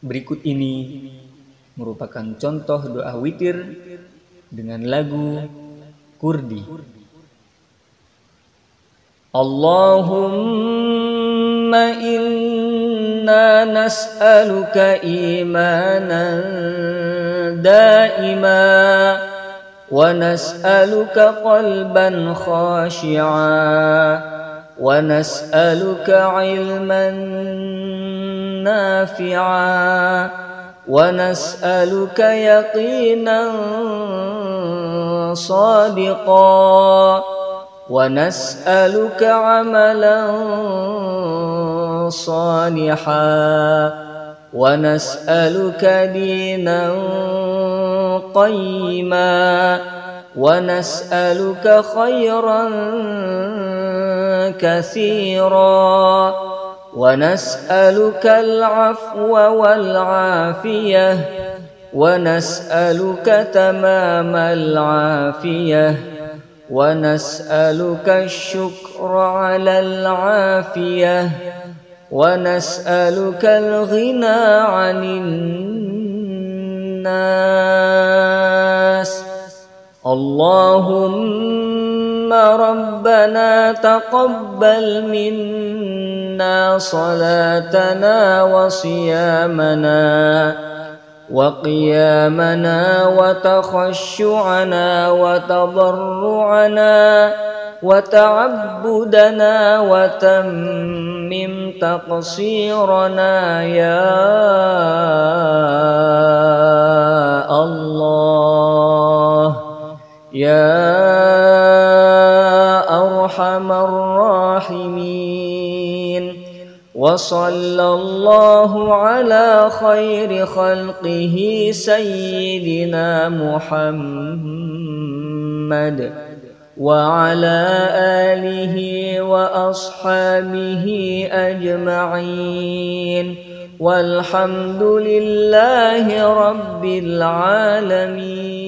Berikut ini merupakan contoh doa witir dengan lagu Kurdi. Allahumma inna nas'aluka imanan daima ونسألك قلبا خاشعا ونسألك علما نافعا ونسألك يقينا صادقا ونسألك عملا صالحا ونسألك دينا قيما ونسألك خيرا كثيرا. ونسألك العفو والعافية. ونسألك تمام العافية. ونسألك الشكر على العافية. ونسألك الغنى عن الناس. اللهم ربنا تقبل منا صلاتنا وصيامنا وقيامنا وتخشعنا وتضرعنا وتعبدنا وتمم تقصيرنا يا أرحم الراحمين. وصلى الله على خير خلقه سيدنا محمد وعلى آله وأصحابه أجمعين. والحمد لله رب العالمين.